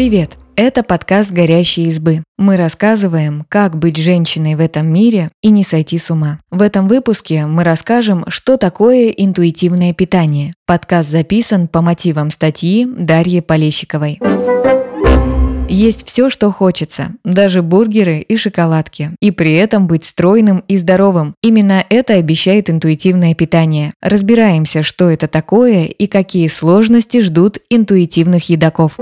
Привет! Это подкаст «Горящие избы». Мы рассказываем, как быть женщиной в этом мире и не сойти с ума. В этом выпуске мы расскажем, что такое интуитивное питание. Подкаст записан по мотивам статьи Дарьи Полещиковой. Есть все, что хочется, даже бургеры и шоколадки. И при этом быть стройным и здоровым. Именно это обещает интуитивное питание. Разбираемся, что это такое и какие сложности ждут интуитивных едоков.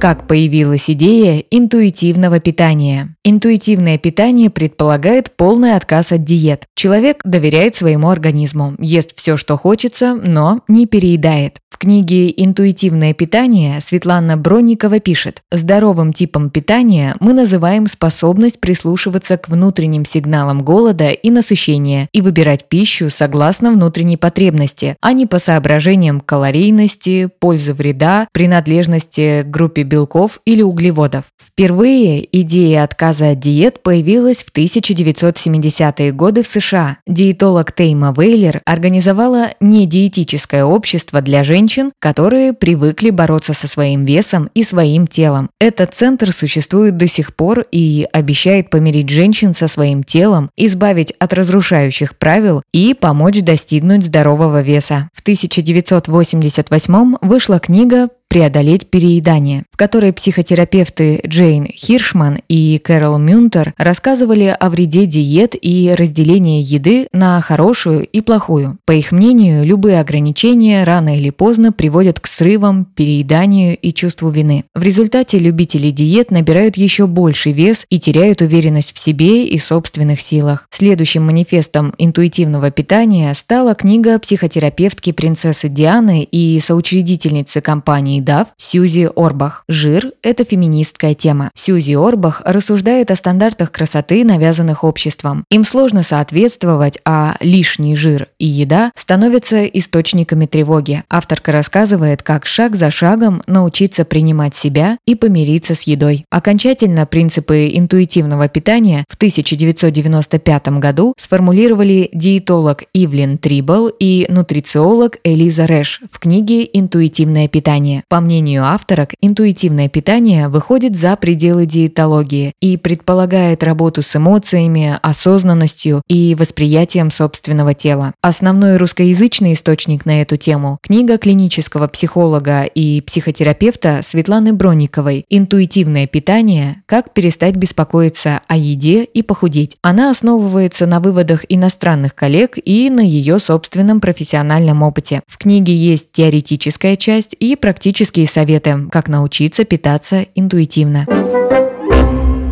Как появилась идея интуитивного питания? Интуитивное питание предполагает полный отказ от диет. Человек доверяет своему организму, ест все, что хочется, но не переедает. В книге «Интуитивное питание» Светлана Бронникова пишет, «Здоровым типом питания мы называем способность прислушиваться к внутренним сигналам голода и насыщения и выбирать пищу согласно внутренней потребности, а не по соображениям калорийности, пользы вреда, принадлежности к группе белков или углеводов. Впервые идея отказа от диет появилась в 1970-е годы в США. Диетолог Тейма Вейлер организовала недиетическое общество для женщин, которые привыкли бороться со своим весом и своим телом. Этот центр существует до сих пор и обещает помирить женщин со своим телом, избавить от разрушающих правил и помочь достигнуть здорового веса. В 1988 вышла книга преодолеть переедание, в которой психотерапевты Джейн Хиршман и Кэрол Мюнтер рассказывали о вреде диет и разделения еды на хорошую и плохую. По их мнению, любые ограничения рано или поздно приводят к срывам, перееданию и чувству вины. В результате любители диет набирают еще больший вес и теряют уверенность в себе и собственных силах. Следующим манифестом интуитивного питания стала книга психотерапевтки принцессы Дианы и соучредительницы компании компании DAF Сьюзи Орбах. Жир – это феминистская тема. Сьюзи Орбах рассуждает о стандартах красоты, навязанных обществом. Им сложно соответствовать, а лишний жир и еда становятся источниками тревоги. Авторка рассказывает, как шаг за шагом научиться принимать себя и помириться с едой. Окончательно принципы интуитивного питания в 1995 году сформулировали диетолог Ивлин Трибл и нутрициолог Элиза Рэш в книге «Интуитивное питание». По мнению авторок, интуитивное питание выходит за пределы диетологии и предполагает работу с эмоциями, осознанностью и восприятием собственного тела. Основной русскоязычный источник на эту тему – книга клинического психолога и психотерапевта Светланы Бронниковой «Интуитивное питание. Как перестать беспокоиться о еде и похудеть». Она основывается на выводах иностранных коллег и на ее собственном профессиональном опыте. В книге есть теоретическая часть и практическая практические советы, как научиться питаться интуитивно.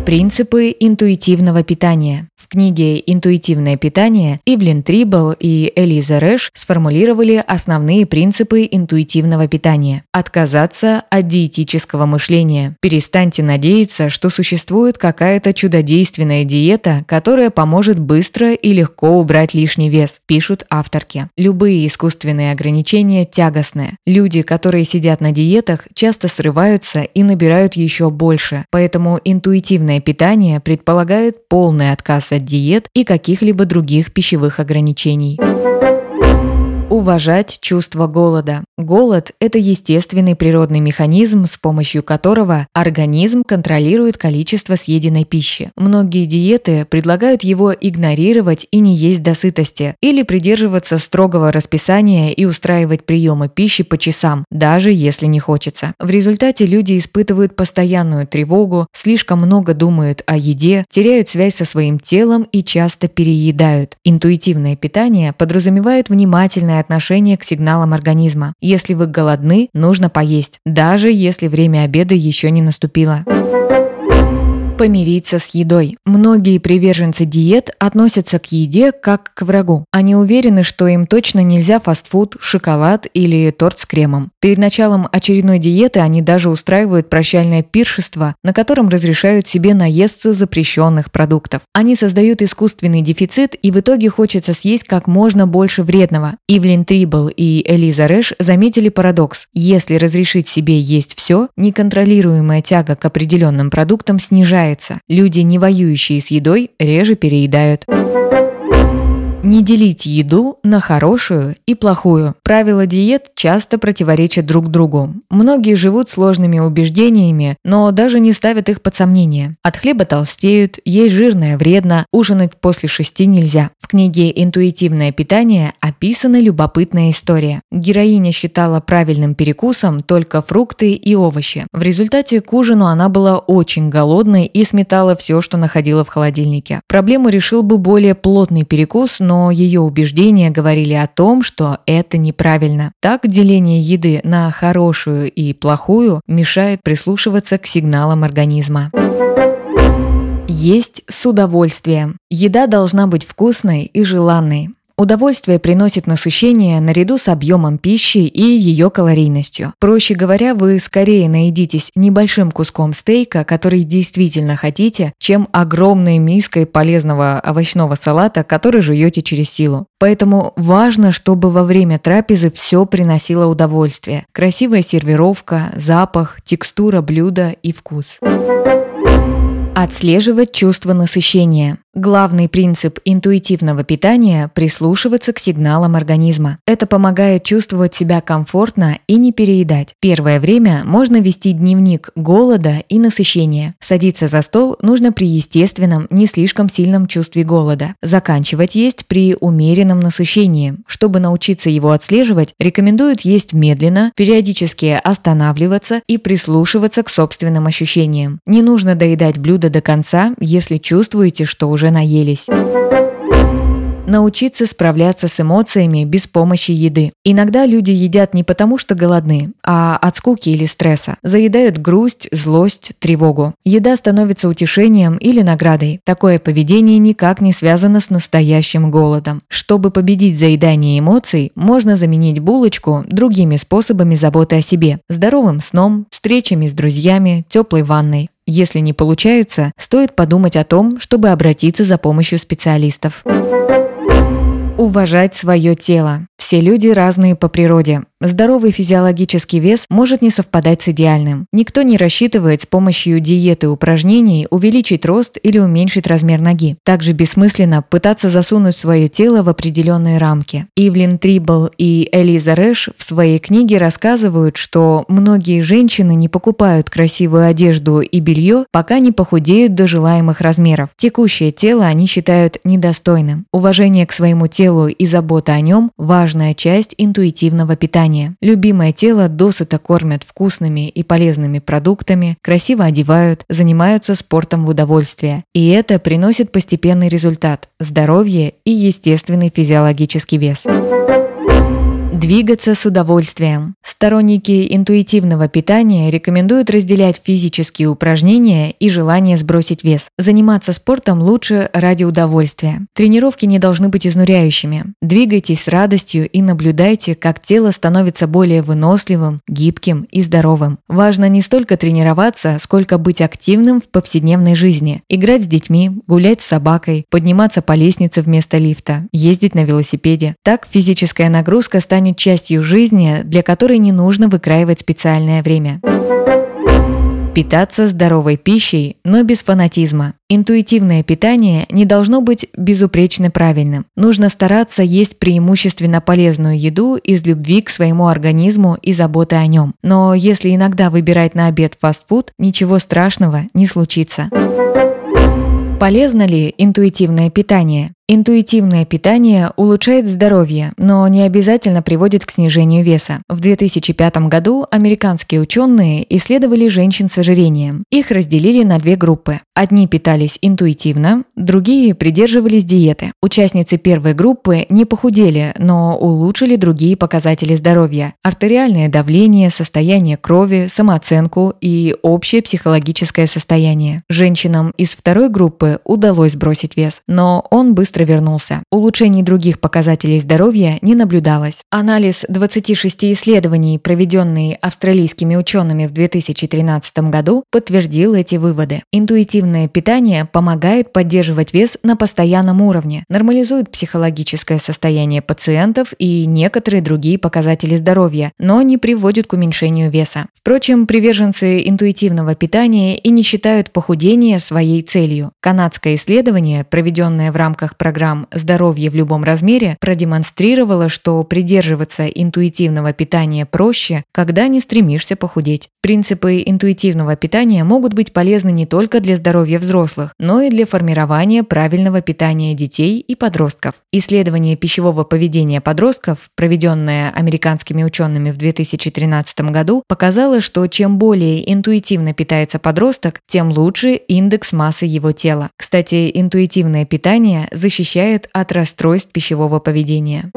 Принципы интуитивного питания. В книге «Интуитивное питание» Ивлин Трибл и Элиза Рэш сформулировали основные принципы интуитивного питания. Отказаться от диетического мышления. Перестаньте надеяться, что существует какая-то чудодейственная диета, которая поможет быстро и легко убрать лишний вес, пишут авторки. Любые искусственные ограничения тягостные. Люди, которые сидят на диетах, часто срываются и набирают еще больше. Поэтому интуитивное питание предполагает полный отказ от диет и каких-либо других пищевых ограничений. Уважать чувство голода. Голод – это естественный природный механизм, с помощью которого организм контролирует количество съеденной пищи. Многие диеты предлагают его игнорировать и не есть до сытости, или придерживаться строгого расписания и устраивать приемы пищи по часам, даже если не хочется. В результате люди испытывают постоянную тревогу, слишком много думают о еде, теряют связь со своим телом и часто переедают. Интуитивное питание подразумевает внимательное отношение к сигналам организма. Если вы голодны, нужно поесть, даже если время обеда еще не наступило помириться с едой. Многие приверженцы диет относятся к еде как к врагу. Они уверены, что им точно нельзя фастфуд, шоколад или торт с кремом. Перед началом очередной диеты они даже устраивают прощальное пиршество, на котором разрешают себе наесться запрещенных продуктов. Они создают искусственный дефицит и в итоге хочется съесть как можно больше вредного. Ивлин Трибл и Элиза Рэш заметили парадокс. Если разрешить себе есть все, неконтролируемая тяга к определенным продуктам снижается. Люди, не воюющие с едой, реже переедают. Не делить еду на хорошую и плохую. Правила диет часто противоречат друг другу. Многие живут сложными убеждениями, но даже не ставят их под сомнение. От хлеба толстеют, есть жирное вредно, ужинать после шести нельзя. В книге «Интуитивное питание» описана любопытная история. Героиня считала правильным перекусом только фрукты и овощи. В результате к ужину она была очень голодной и сметала все, что находила в холодильнике. Проблему решил бы более плотный перекус, но но ее убеждения говорили о том, что это неправильно. Так деление еды на хорошую и плохую мешает прислушиваться к сигналам организма. Есть с удовольствием. Еда должна быть вкусной и желанной. Удовольствие приносит насыщение наряду с объемом пищи и ее калорийностью. Проще говоря, вы скорее наедитесь небольшим куском стейка, который действительно хотите, чем огромной миской полезного овощного салата, который жуете через силу. Поэтому важно, чтобы во время трапезы все приносило удовольствие. Красивая сервировка, запах, текстура блюда и вкус. Отслеживать чувство насыщения. Главный принцип интуитивного питания – прислушиваться к сигналам организма. Это помогает чувствовать себя комфортно и не переедать. Первое время можно вести дневник голода и насыщения. Садиться за стол нужно при естественном, не слишком сильном чувстве голода. Заканчивать есть при умеренном насыщении. Чтобы научиться его отслеживать, рекомендуют есть медленно, периодически останавливаться и прислушиваться к собственным ощущениям. Не нужно доедать блюдо до конца, если чувствуете, что уже уже наелись. Научиться справляться с эмоциями без помощи еды. Иногда люди едят не потому, что голодны, а от скуки или стресса. Заедают грусть, злость, тревогу. Еда становится утешением или наградой. Такое поведение никак не связано с настоящим голодом. Чтобы победить заедание эмоций, можно заменить булочку другими способами заботы о себе. Здоровым сном, встречами с друзьями, теплой ванной. Если не получается, стоит подумать о том, чтобы обратиться за помощью специалистов. Уважать свое тело. Все люди разные по природе. Здоровый физиологический вес может не совпадать с идеальным. Никто не рассчитывает с помощью диеты и упражнений увеличить рост или уменьшить размер ноги. Также бессмысленно пытаться засунуть свое тело в определенные рамки. Ивлин Трибл и Элиза Рэш в своей книге рассказывают, что многие женщины не покупают красивую одежду и белье, пока не похудеют до желаемых размеров. Текущее тело они считают недостойным. Уважение к своему телу и забота о нем – важная часть интуитивного питания питание. Любимое тело досыта кормят вкусными и полезными продуктами, красиво одевают, занимаются спортом в удовольствие. И это приносит постепенный результат – здоровье и естественный физиологический вес. Двигаться с удовольствием. Сторонники интуитивного питания рекомендуют разделять физические упражнения и желание сбросить вес. Заниматься спортом лучше ради удовольствия. Тренировки не должны быть изнуряющими. Двигайтесь с радостью и наблюдайте, как тело становится более выносливым, гибким и здоровым. Важно не столько тренироваться, сколько быть активным в повседневной жизни. Играть с детьми, гулять с собакой, подниматься по лестнице вместо лифта, ездить на велосипеде. Так физическая нагрузка станет станет частью жизни, для которой не нужно выкраивать специальное время. Питаться здоровой пищей, но без фанатизма. Интуитивное питание не должно быть безупречно правильным. Нужно стараться есть преимущественно полезную еду из любви к своему организму и заботы о нем. Но если иногда выбирать на обед фастфуд, ничего страшного не случится. Полезно ли интуитивное питание? Интуитивное питание улучшает здоровье, но не обязательно приводит к снижению веса. В 2005 году американские ученые исследовали женщин с ожирением. Их разделили на две группы. Одни питались интуитивно, другие придерживались диеты. Участницы первой группы не похудели, но улучшили другие показатели здоровья – артериальное давление, состояние крови, самооценку и общее психологическое состояние. Женщинам из второй группы удалось сбросить вес, но он быстро быстро вернулся. Улучшений других показателей здоровья не наблюдалось. Анализ 26 исследований, проведенный австралийскими учеными в 2013 году, подтвердил эти выводы. Интуитивное питание помогает поддерживать вес на постоянном уровне, нормализует психологическое состояние пациентов и некоторые другие показатели здоровья, но не приводит к уменьшению веса. Впрочем, приверженцы интуитивного питания и не считают похудение своей целью. Канадское исследование, проведенное в рамках программ «Здоровье в любом размере» продемонстрировала, что придерживаться интуитивного питания проще, когда не стремишься похудеть. Принципы интуитивного питания могут быть полезны не только для здоровья взрослых, но и для формирования правильного питания детей и подростков. Исследование пищевого поведения подростков, проведенное американскими учеными в 2013 году, показало, что чем более интуитивно питается подросток, тем лучше индекс массы его тела. Кстати, интуитивное питание защищает от расстройств пищевого поведения.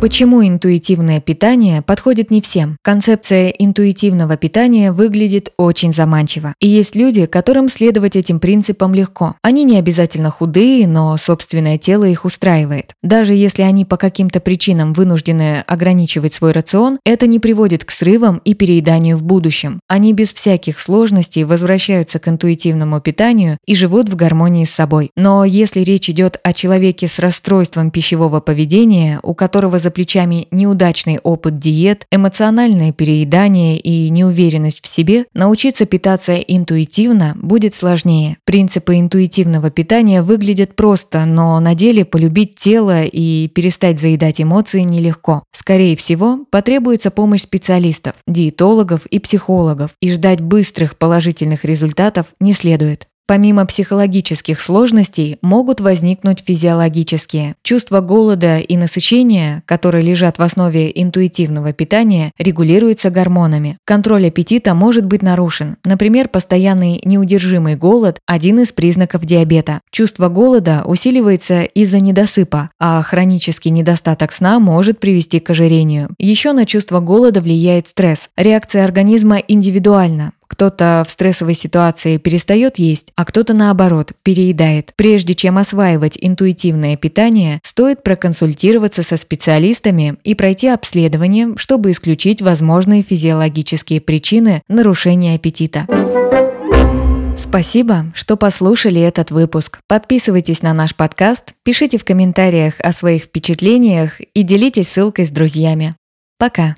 Почему интуитивное питание подходит не всем? Концепция интуитивного питания выглядит очень заманчиво. И есть люди, которым следовать этим принципам легко. Они не обязательно худые, но собственное тело их устраивает. Даже если они по каким-то причинам вынуждены ограничивать свой рацион, это не приводит к срывам и перееданию в будущем. Они без всяких сложностей возвращаются к интуитивному питанию и живут в гармонии с собой. Но если речь идет о человеке с расстройством пищевого поведения, у которого за за плечами неудачный опыт диет, эмоциональное переедание и неуверенность в себе, научиться питаться интуитивно будет сложнее. Принципы интуитивного питания выглядят просто, но на деле полюбить тело и перестать заедать эмоции нелегко. Скорее всего, потребуется помощь специалистов, диетологов и психологов, и ждать быстрых положительных результатов не следует. Помимо психологических сложностей могут возникнуть физиологические. Чувство голода и насыщения, которые лежат в основе интуитивного питания, регулируются гормонами. Контроль аппетита может быть нарушен. Например, постоянный неудержимый голод – один из признаков диабета. Чувство голода усиливается из-за недосыпа, а хронический недостаток сна может привести к ожирению. Еще на чувство голода влияет стресс. Реакция организма индивидуальна. Кто-то в стрессовой ситуации перестает есть, а кто-то наоборот переедает. Прежде чем осваивать интуитивное питание, стоит проконсультироваться со специалистами и пройти обследование, чтобы исключить возможные физиологические причины нарушения аппетита. Спасибо, что послушали этот выпуск. Подписывайтесь на наш подкаст, пишите в комментариях о своих впечатлениях и делитесь ссылкой с друзьями. Пока!